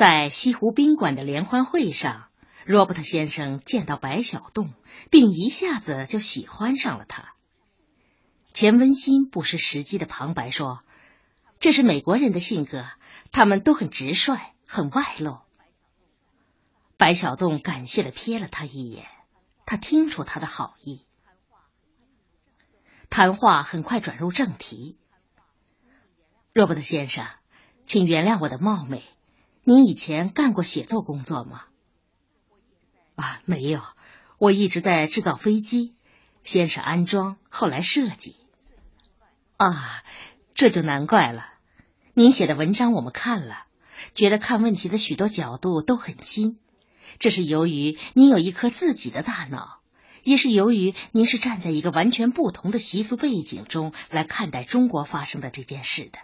在西湖宾馆的联欢会上，罗伯特先生见到白小洞，并一下子就喜欢上了他。钱文新不失时机的旁白说：“这是美国人的性格，他们都很直率，很外露。”白小洞感谢的瞥了他一眼，他听出他的好意。谈话很快转入正题。罗伯特先生，请原谅我的冒昧。您以前干过写作工作吗？啊，没有，我一直在制造飞机，先是安装，后来设计。啊，这就难怪了。您写的文章我们看了，觉得看问题的许多角度都很新。这是由于您有一颗自己的大脑，也是由于您是站在一个完全不同的习俗背景中来看待中国发生的这件事的。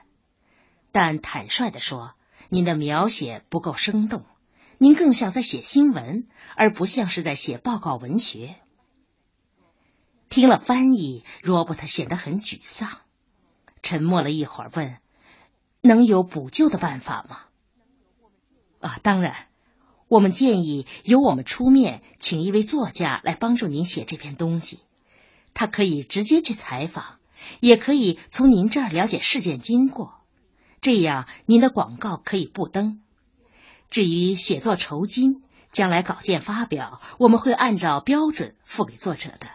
但坦率的说。您的描写不够生动，您更像在写新闻，而不像是在写报告文学。听了翻译，罗伯特显得很沮丧，沉默了一会儿，问：“能有补救的办法吗？”啊，当然，我们建议由我们出面，请一位作家来帮助您写这篇东西。他可以直接去采访，也可以从您这儿了解事件经过。这样，您的广告可以不登。至于写作酬金，将来稿件发表，我们会按照标准付给作者的。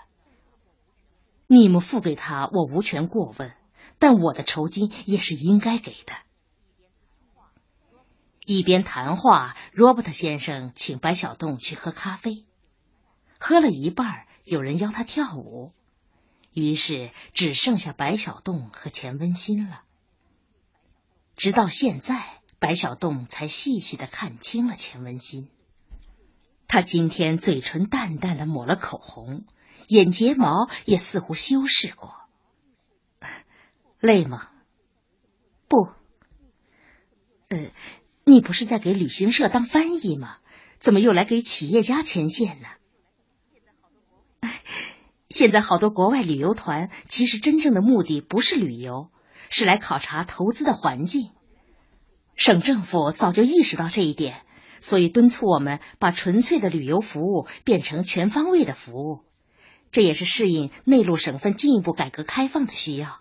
你们付给他，我无权过问，但我的酬金也是应该给的。一边谈话，罗伯特先生请白小洞去喝咖啡，喝了一半，有人邀他跳舞，于是只剩下白小洞和钱温馨了。直到现在，白小栋才细细的看清了钱文新。他今天嘴唇淡淡的抹了口红，眼睫毛也似乎修饰过。累吗？不。呃，你不是在给旅行社当翻译吗？怎么又来给企业家牵线呢？现在好多国外旅游团，其实真正的目的不是旅游。是来考察投资的环境，省政府早就意识到这一点，所以敦促我们把纯粹的旅游服务变成全方位的服务。这也是适应内陆省份进一步改革开放的需要。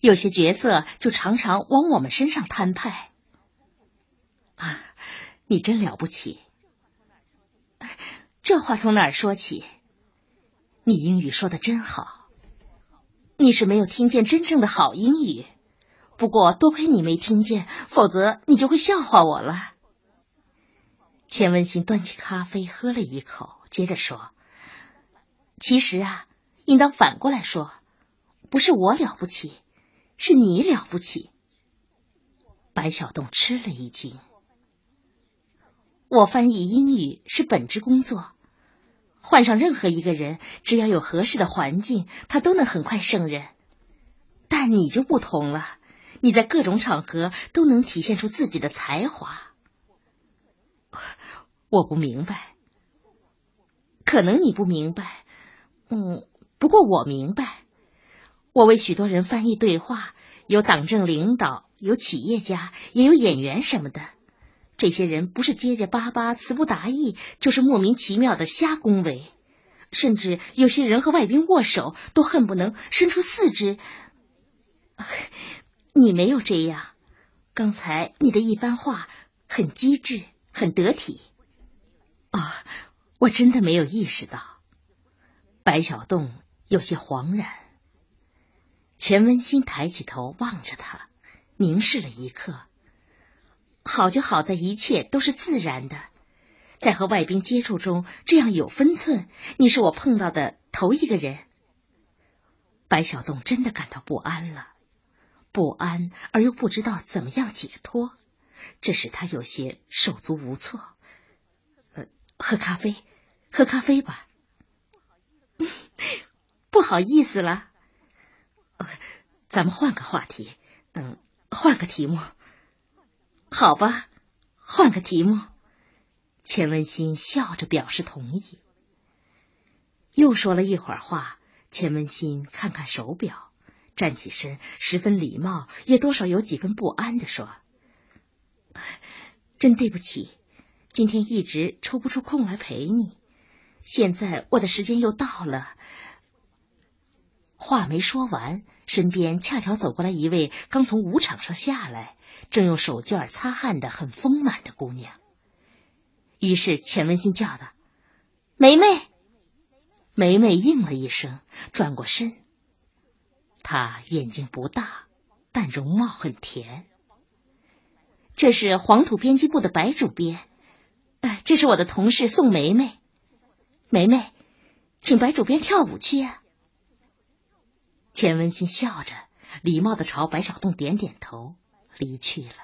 有些角色就常常往我们身上摊派。啊，你真了不起！这话从哪儿说起？你英语说的真好。你是没有听见真正的好英语，不过多亏你没听见，否则你就会笑话我了。钱文新端起咖啡喝了一口，接着说：“其实啊，应当反过来说，不是我了不起，是你了不起。”白小洞吃了一惊。我翻译英语是本职工作。换上任何一个人，只要有合适的环境，他都能很快胜任。但你就不同了，你在各种场合都能体现出自己的才华。我不明白，可能你不明白，嗯，不过我明白。我为许多人翻译对话，有党政领导，有企业家，也有演员什么的。这些人不是结结巴巴、词不达意，就是莫名其妙的瞎恭维，甚至有些人和外宾握手都恨不能伸出四肢。你没有这样，刚才你的一番话很机智，很得体。啊，我真的没有意识到。白小栋有些惶然。钱文新抬起头望着他，凝视了一刻。好就好在一切都是自然的，在和外宾接触中这样有分寸。你是我碰到的头一个人。白小洞真的感到不安了，不安而又不知道怎么样解脱，这使他有些手足无措。呃，喝咖啡，喝咖啡吧。不好意思了，咱们换个话题，嗯，换个题目。好吧，换个题目。钱文新笑着表示同意。又说了一会儿话，钱文新看看手表，站起身，十分礼貌，也多少有几分不安的说：“真对不起，今天一直抽不出空来陪你。现在我的时间又到了。话没说完，身边恰巧走过来一位刚从舞场上下来，正用手绢擦汗的很丰满的姑娘。于是钱文新叫道：“梅梅。”梅梅应了一声，转过身。她眼睛不大，但容貌很甜。这是黄土编辑部的白主编，哎，这是我的同事宋梅梅。梅梅，请白主编跳舞去呀。钱文新笑着，礼貌的朝白小洞点点头，离去了。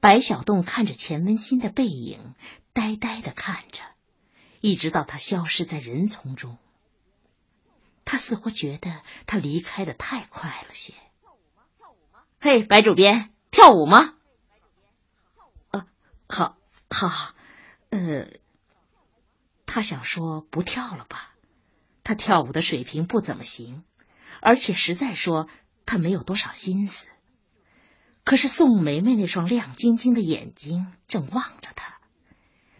白小洞看着钱文新的背影，呆呆的看着，一直到他消失在人丛中。他似乎觉得他离开的太快了些。嘿，白主编，跳舞吗？啊，好，好，呃，他想说不跳了吧。他跳舞的水平不怎么行，而且实在说他没有多少心思。可是宋梅梅那双亮晶晶的眼睛正望着他，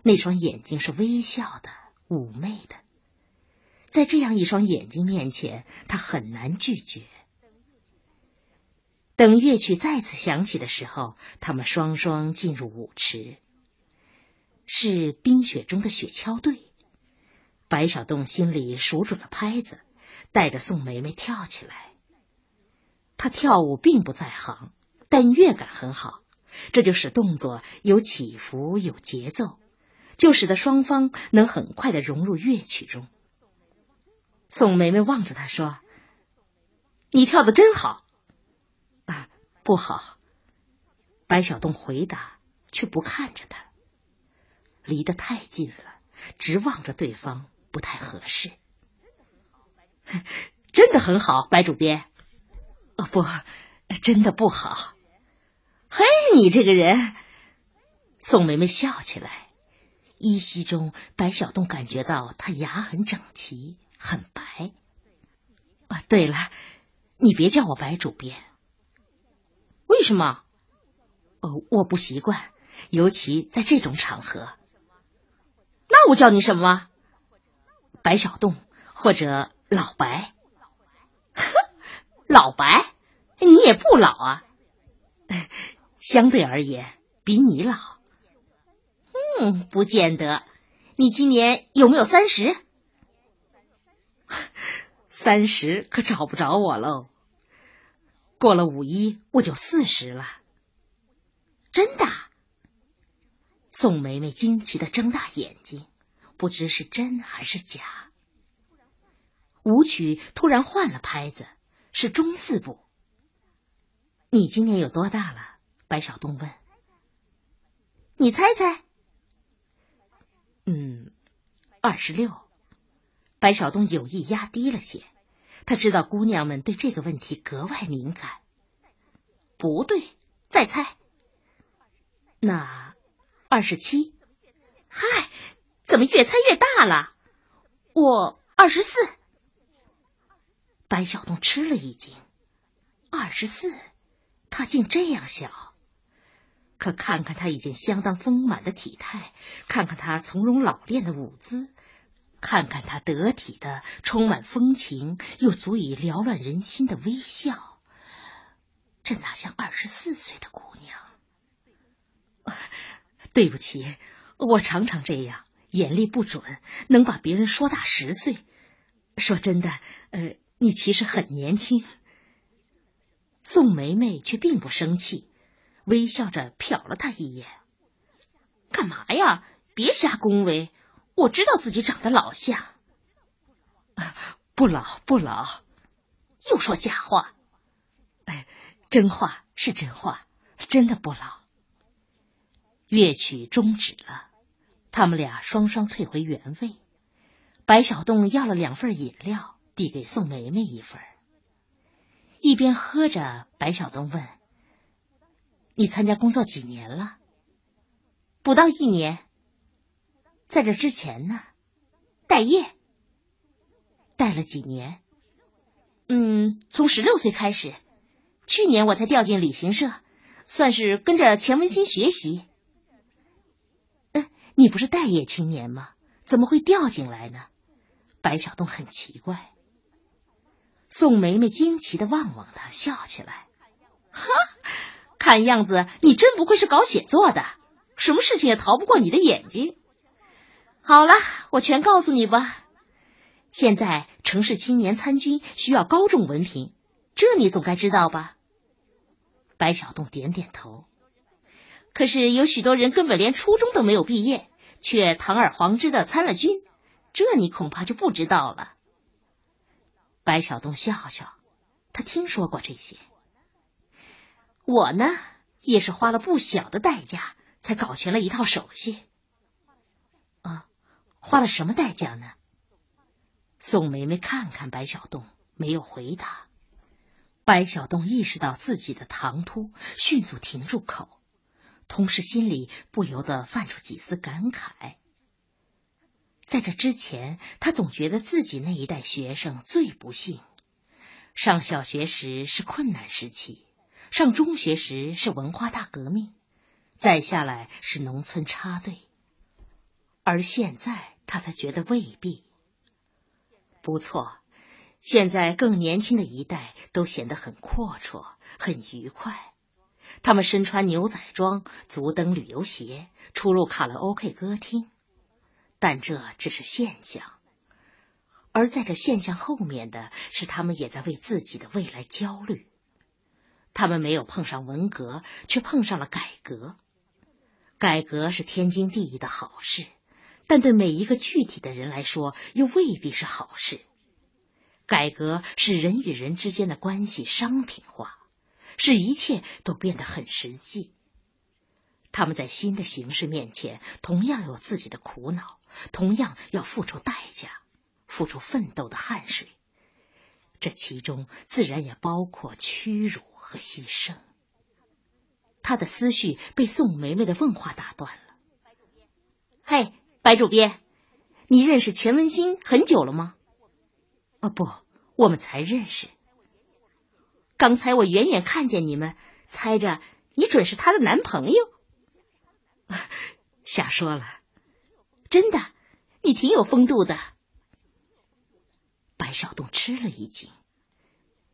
那双眼睛是微笑的、妩媚的，在这样一双眼睛面前，他很难拒绝。等乐曲再次响起的时候，他们双双进入舞池，是冰雪中的雪橇队。白小洞心里数准了拍子，带着宋梅梅跳起来。他跳舞并不在行，但乐感很好，这就使动作有起伏、有节奏，就使得双方能很快的融入乐曲中。宋梅梅望着他说：“你跳的真好。”啊，不好。白小洞回答，却不看着他，离得太近了，直望着对方。不太合适，真的很好，白主编。哦，不，真的不好。嘿，你这个人！宋梅梅笑起来，依稀中，白小洞感觉到她牙很整齐，很白。啊，对了，你别叫我白主编。为什么？哦，我不习惯，尤其在这种场合。那我叫你什么？白小洞或者老白，老白，你也不老啊，相对而言比你老。嗯，不见得。你今年有没有三十？三十可找不着我喽。过了五一我就四十了。真的？宋梅梅惊奇的睁大眼睛。不知是真还是假。舞曲突然换了拍子，是中四部。你今年有多大了？白小东问。你猜猜。嗯，二十六。白小东有意压低了些，他知道姑娘们对这个问题格外敏感。不对，再猜。那二十七。嗨。怎么越猜越大了？我二十四。白小东吃了一惊，二十四，他竟这样小。可看看他已经相当丰满的体态，看看他从容老练的舞姿，看看他得体的、充满风情又足以缭乱人心的微笑，这哪像二十四岁的姑娘？对不起，我常常这样。眼力不准，能把别人说大十岁。说真的，呃，你其实很年轻。宋梅梅却并不生气，微笑着瞟了他一眼。干嘛呀？别瞎恭维，我知道自己长得老像。不老不老，又说假话。哎，真话是真话，真的不老。乐曲终止了。他们俩双双退回原位。白小栋要了两份饮料，递给宋梅梅一份。一边喝着，白小东问：“你参加工作几年了？”“不到一年。”“在这之前呢？”“待业。”“待了几年？”“嗯，从十六岁开始。去年我才调进旅行社，算是跟着钱文新学习。嗯，你不是待业青年吗？怎么会调进来呢？白小栋很奇怪。宋梅梅惊奇的望望他，笑起来：“哈，看样子你真不愧是搞写作的，什么事情也逃不过你的眼睛。好了，我全告诉你吧。现在城市青年参军需要高中文凭，这你总该知道吧？”白小栋点点头。可是有许多人根本连初中都没有毕业，却堂而皇之的参了军，这你恐怕就不知道了。白小东笑笑，他听说过这些。我呢，也是花了不小的代价才搞全了一套手续。啊，花了什么代价呢？宋梅梅看看白小栋，没有回答。白小栋意识到自己的唐突，迅速停住口，同时心里不由得泛出几丝感慨。在这之前，他总觉得自己那一代学生最不幸。上小学时是困难时期，上中学时是文化大革命，再下来是农村插队，而现在他才觉得未必。不错，现在更年轻的一代都显得很阔绰、很愉快。他们身穿牛仔装，足蹬旅游鞋，出入卡拉 OK 歌厅。但这只是现象，而在这现象后面的是，他们也在为自己的未来焦虑。他们没有碰上文革，却碰上了改革。改革是天经地义的好事，但对每一个具体的人来说，又未必是好事。改革使人与人之间的关系商品化，使一切都变得很实际。他们在新的形势面前，同样有自己的苦恼。同样要付出代价，付出奋斗的汗水，这其中自然也包括屈辱和牺牲。他的思绪被宋梅梅的问话打断了。“嘿，白主编，你认识钱文新很久了吗？”“啊，不，我们才认识。刚才我远远看见你们，猜着你准是他的男朋友。”“瞎说了。”真的，你挺有风度的。白小栋吃了一惊，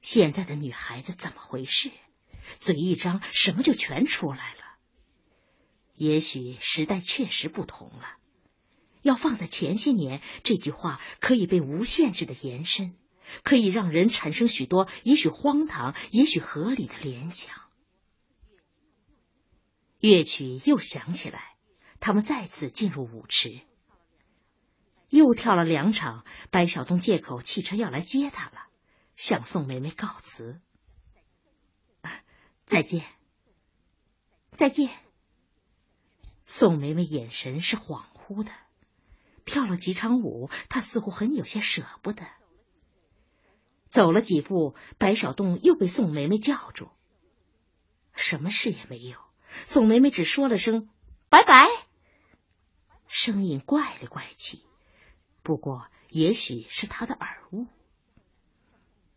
现在的女孩子怎么回事？嘴一张，什么就全出来了。也许时代确实不同了。要放在前些年，这句话可以被无限制的延伸，可以让人产生许多也许荒唐、也许合理的联想。乐曲又响起来。他们再次进入舞池，又跳了两场。白晓东借口汽车要来接他了，向宋梅梅告辞：“再见，再见。”宋梅梅眼神是恍惚的，跳了几场舞，她似乎很有些舍不得。走了几步，白小栋又被宋梅梅叫住，什么事也没有。宋梅梅只说了声“拜拜”。声音怪里怪气，不过也许是她的耳误。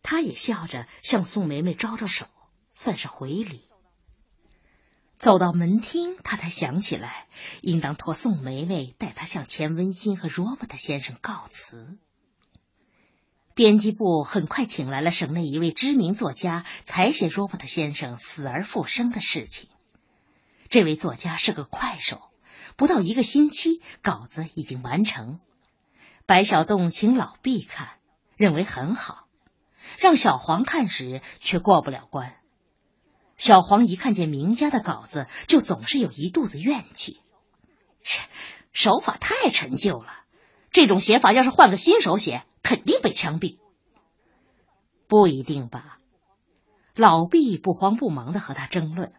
他也笑着向宋梅梅招招手，算是回礼。走到门厅，他才想起来，应当托宋梅梅带他向钱文新和罗伯特先生告辞。编辑部很快请来了省内一位知名作家，采写罗伯特先生死而复生的事情。这位作家是个快手。不到一个星期，稿子已经完成。白小栋请老毕看，认为很好；让小黄看时，却过不了关。小黄一看见名家的稿子，就总是有一肚子怨气，手法太陈旧了。这种写法要是换个新手写，肯定被枪毙。不一定吧？老毕不慌不忙的和他争论。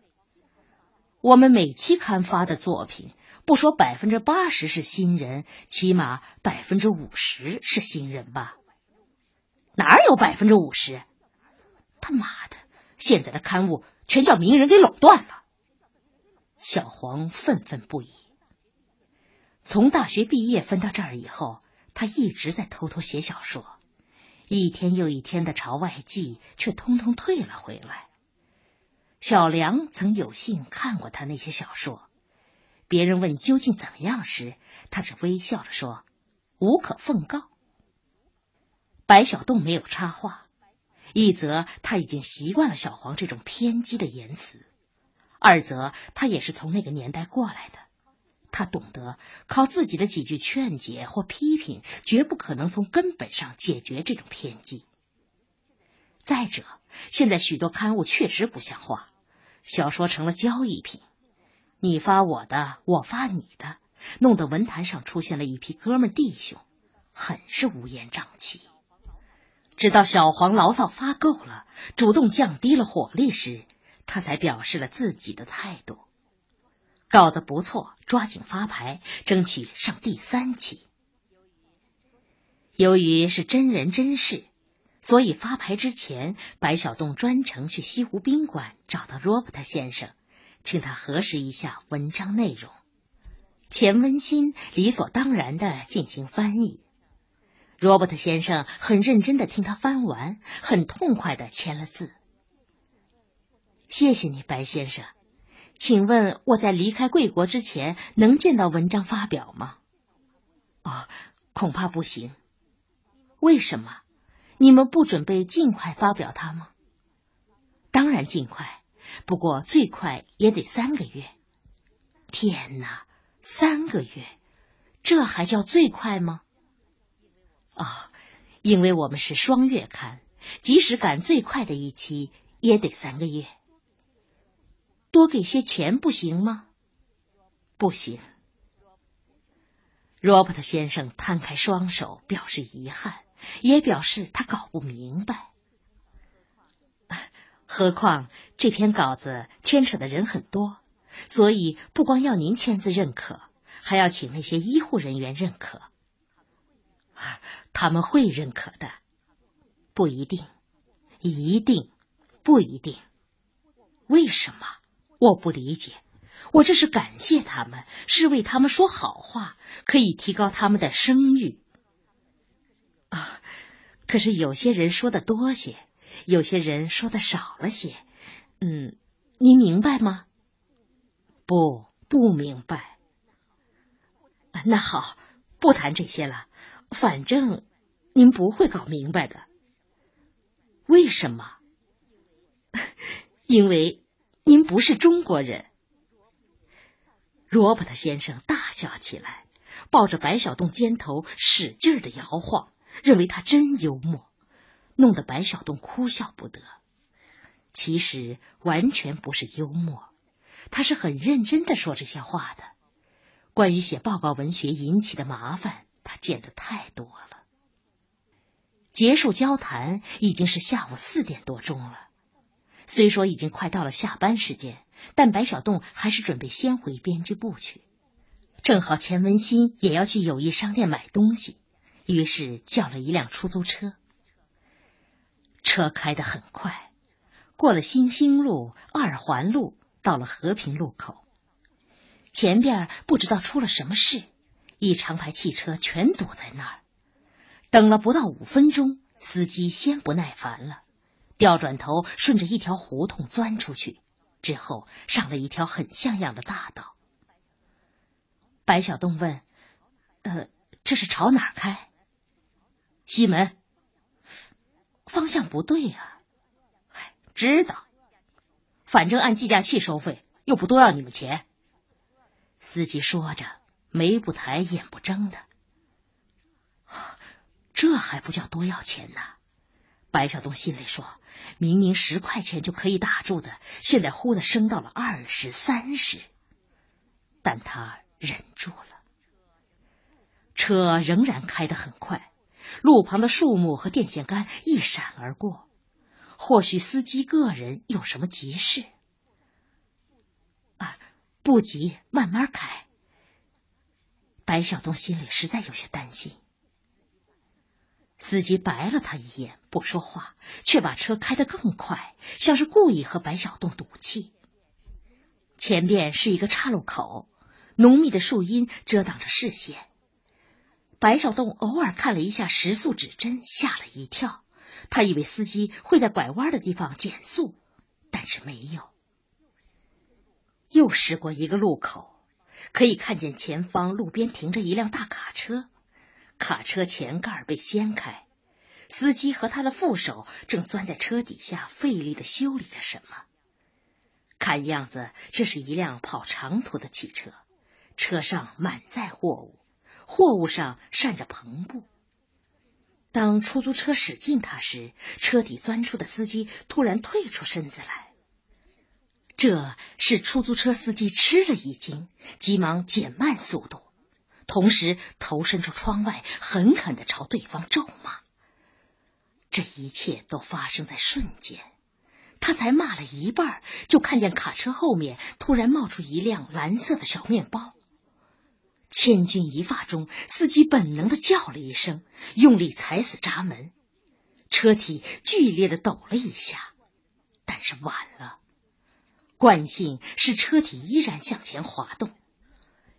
我们每期刊发的作品。不说百分之八十是新人，起码百分之五十是新人吧？哪有百分之五十？他妈的！现在的刊物全叫名人给垄断了。小黄愤愤不已。从大学毕业分到这儿以后，他一直在偷偷写小说，一天又一天的朝外寄，却通通退了回来。小梁曾有幸看过他那些小说。别人问究竟怎么样时，他只微笑着说：“无可奉告。”白小洞没有插话，一则他已经习惯了小黄这种偏激的言辞，二则他也是从那个年代过来的，他懂得靠自己的几句劝解或批评，绝不可能从根本上解决这种偏激。再者，现在许多刊物确实不像话，小说成了交易品，你发我的，我发你的，弄得文坛上出现了一批哥们弟兄，很是乌烟瘴气。直到小黄牢骚发够了，主动降低了火力时，他才表示了自己的态度。稿子不错，抓紧发牌，争取上第三期。由于是真人真事，所以发牌之前，白小洞专程去西湖宾馆找到罗伯特先生，请他核实一下文章内容。钱温馨理所当然的进行翻译。罗伯特先生很认真的听他翻完，很痛快的签了字。谢谢你，白先生。请问我在离开贵国之前能见到文章发表吗？哦，恐怕不行。为什么？你们不准备尽快发表它吗？当然尽快，不过最快也得三个月。天哪，三个月，这还叫最快吗？哦，因为我们是双月刊，即使赶最快的一期，也得三个月。多给些钱不行吗？不行。罗伯特先生摊开双手，表示遗憾，也表示他搞不明白。何况这篇稿子牵扯的人很多，所以不光要您签字认可，还要请那些医护人员认可。他们会认可的，不一定，一定，不一定。为什么？我不理解。我这是感谢他们，是为他们说好话，可以提高他们的声誉。啊，可是有些人说的多些，有些人说的少了些。嗯，您明白吗？不，不明白。那好，不谈这些了。反正您不会搞明白的。为什么？因为您不是中国人。罗伯特先生大笑起来，抱着白小洞肩头使劲的摇晃，认为他真幽默，弄得白小洞哭笑不得。其实完全不是幽默，他是很认真的说这些话的。关于写报告文学引起的麻烦。他见的太多了。结束交谈已经是下午四点多钟了。虽说已经快到了下班时间，但白小栋还是准备先回编辑部去。正好钱文新也要去友谊商店买东西，于是叫了一辆出租车。车开得很快，过了新兴路、二环路，到了和平路口。前边不知道出了什么事。一长排汽车全堵在那儿，等了不到五分钟，司机先不耐烦了，调转头顺着一条胡同钻出去，之后上了一条很像样的大道。白小洞问：“呃，这是朝哪儿开？”西门。方向不对呀。哎，知道，反正按计价器收费，又不多要你们钱。司机说着。眉不抬，眼不睁的，这还不叫多要钱呢？白小东心里说：“明明十块钱就可以打住的，现在忽的升到了二十三十。”但他忍住了。车仍然开得很快，路旁的树木和电线杆一闪而过。或许司机个人有什么急事？啊，不急，慢慢开。白小东心里实在有些担心，司机白了他一眼，不说话，却把车开得更快，像是故意和白小东赌气。前边是一个岔路口，浓密的树荫遮挡着视线。白小东偶尔看了一下时速指针，吓了一跳，他以为司机会在拐弯的地方减速，但是没有。又驶过一个路口，可以看见前方路边停着一辆大卡车，卡车前盖被掀开，司机和他的副手正钻在车底下费力的修理着什么。看样子，这是一辆跑长途的汽车，车上满载货物，货物上扇着篷布。当出租车驶近他时，车底钻出的司机突然退出身子来。这是出租车司机吃了一惊，急忙减慢速度，同时头伸出窗外，狠狠的朝对方咒骂。这一切都发生在瞬间，他才骂了一半，就看见卡车后面突然冒出一辆蓝色的小面包。千钧一发中，司机本能的叫了一声，用力踩死闸门，车体剧烈的抖了一下，但是晚了。惯性使车体依然向前滑动，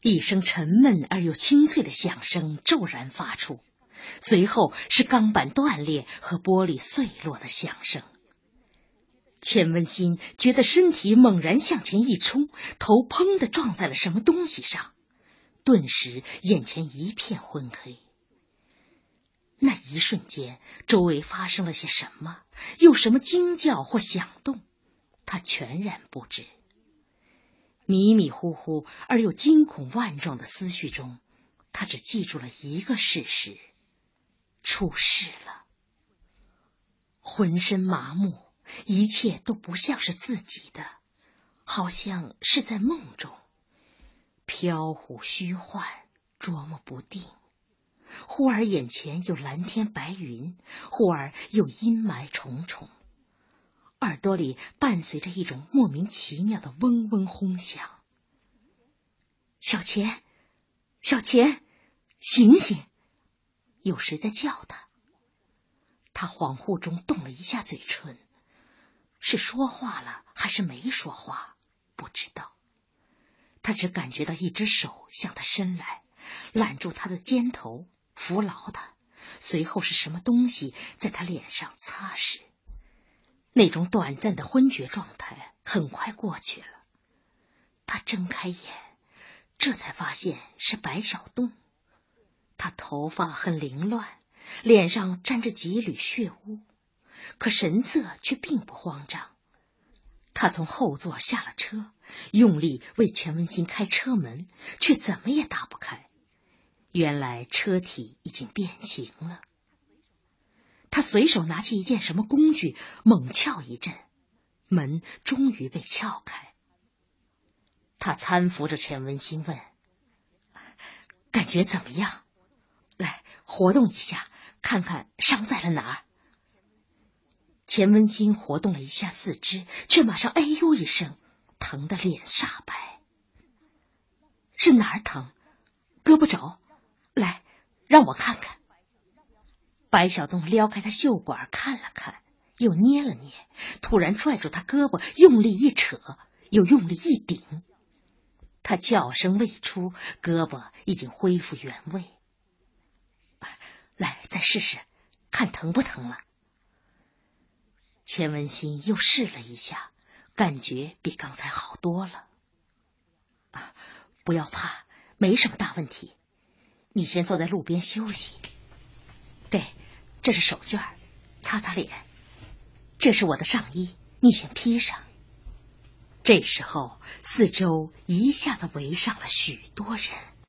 一声沉闷而又清脆的响声骤然发出，随后是钢板断裂和玻璃碎落的响声。钱文新觉得身体猛然向前一冲，头砰的撞在了什么东西上，顿时眼前一片昏黑。那一瞬间，周围发生了些什么？有什么惊叫或响动？他全然不知，迷迷糊糊而又惊恐万状的思绪中，他只记住了一个事实：出事了。浑身麻木，一切都不像是自己的，好像是在梦中，飘忽虚幻，捉摸不定。忽而眼前有蓝天白云，忽而又阴霾重重。耳朵里伴随着一种莫名其妙的嗡嗡轰响。小钱，小钱，醒醒！有谁在叫他？他恍惚中动了一下嘴唇，是说话了还是没说话？不知道。他只感觉到一只手向他伸来，揽住他的肩头，扶牢他，随后是什么东西在他脸上擦拭。那种短暂的昏厥状态很快过去了。他睁开眼，这才发现是白小洞。他头发很凌乱，脸上沾着几缕血污，可神色却并不慌张。他从后座下了车，用力为钱文新开车门，却怎么也打不开。原来车体已经变形了。他随手拿起一件什么工具，猛撬一阵，门终于被撬开。他搀扶着钱文新问：“感觉怎么样？来活动一下，看看伤在了哪儿。”钱文新活动了一下四肢，却马上哎呦一声，疼得脸煞白。是哪儿疼？胳膊肘？来，让我看看。白小东撩开他袖管看了看，又捏了捏，突然拽住他胳膊，用力一扯，又用力一顶。他叫声未出，胳膊已经恢复原位。来，再试试，看疼不疼了。钱文新又试了一下，感觉比刚才好多了。啊，不要怕，没什么大问题。你先坐在路边休息。对。这是手绢，擦擦脸。这是我的上衣，你先披上。这时候，四周一下子围上了许多人。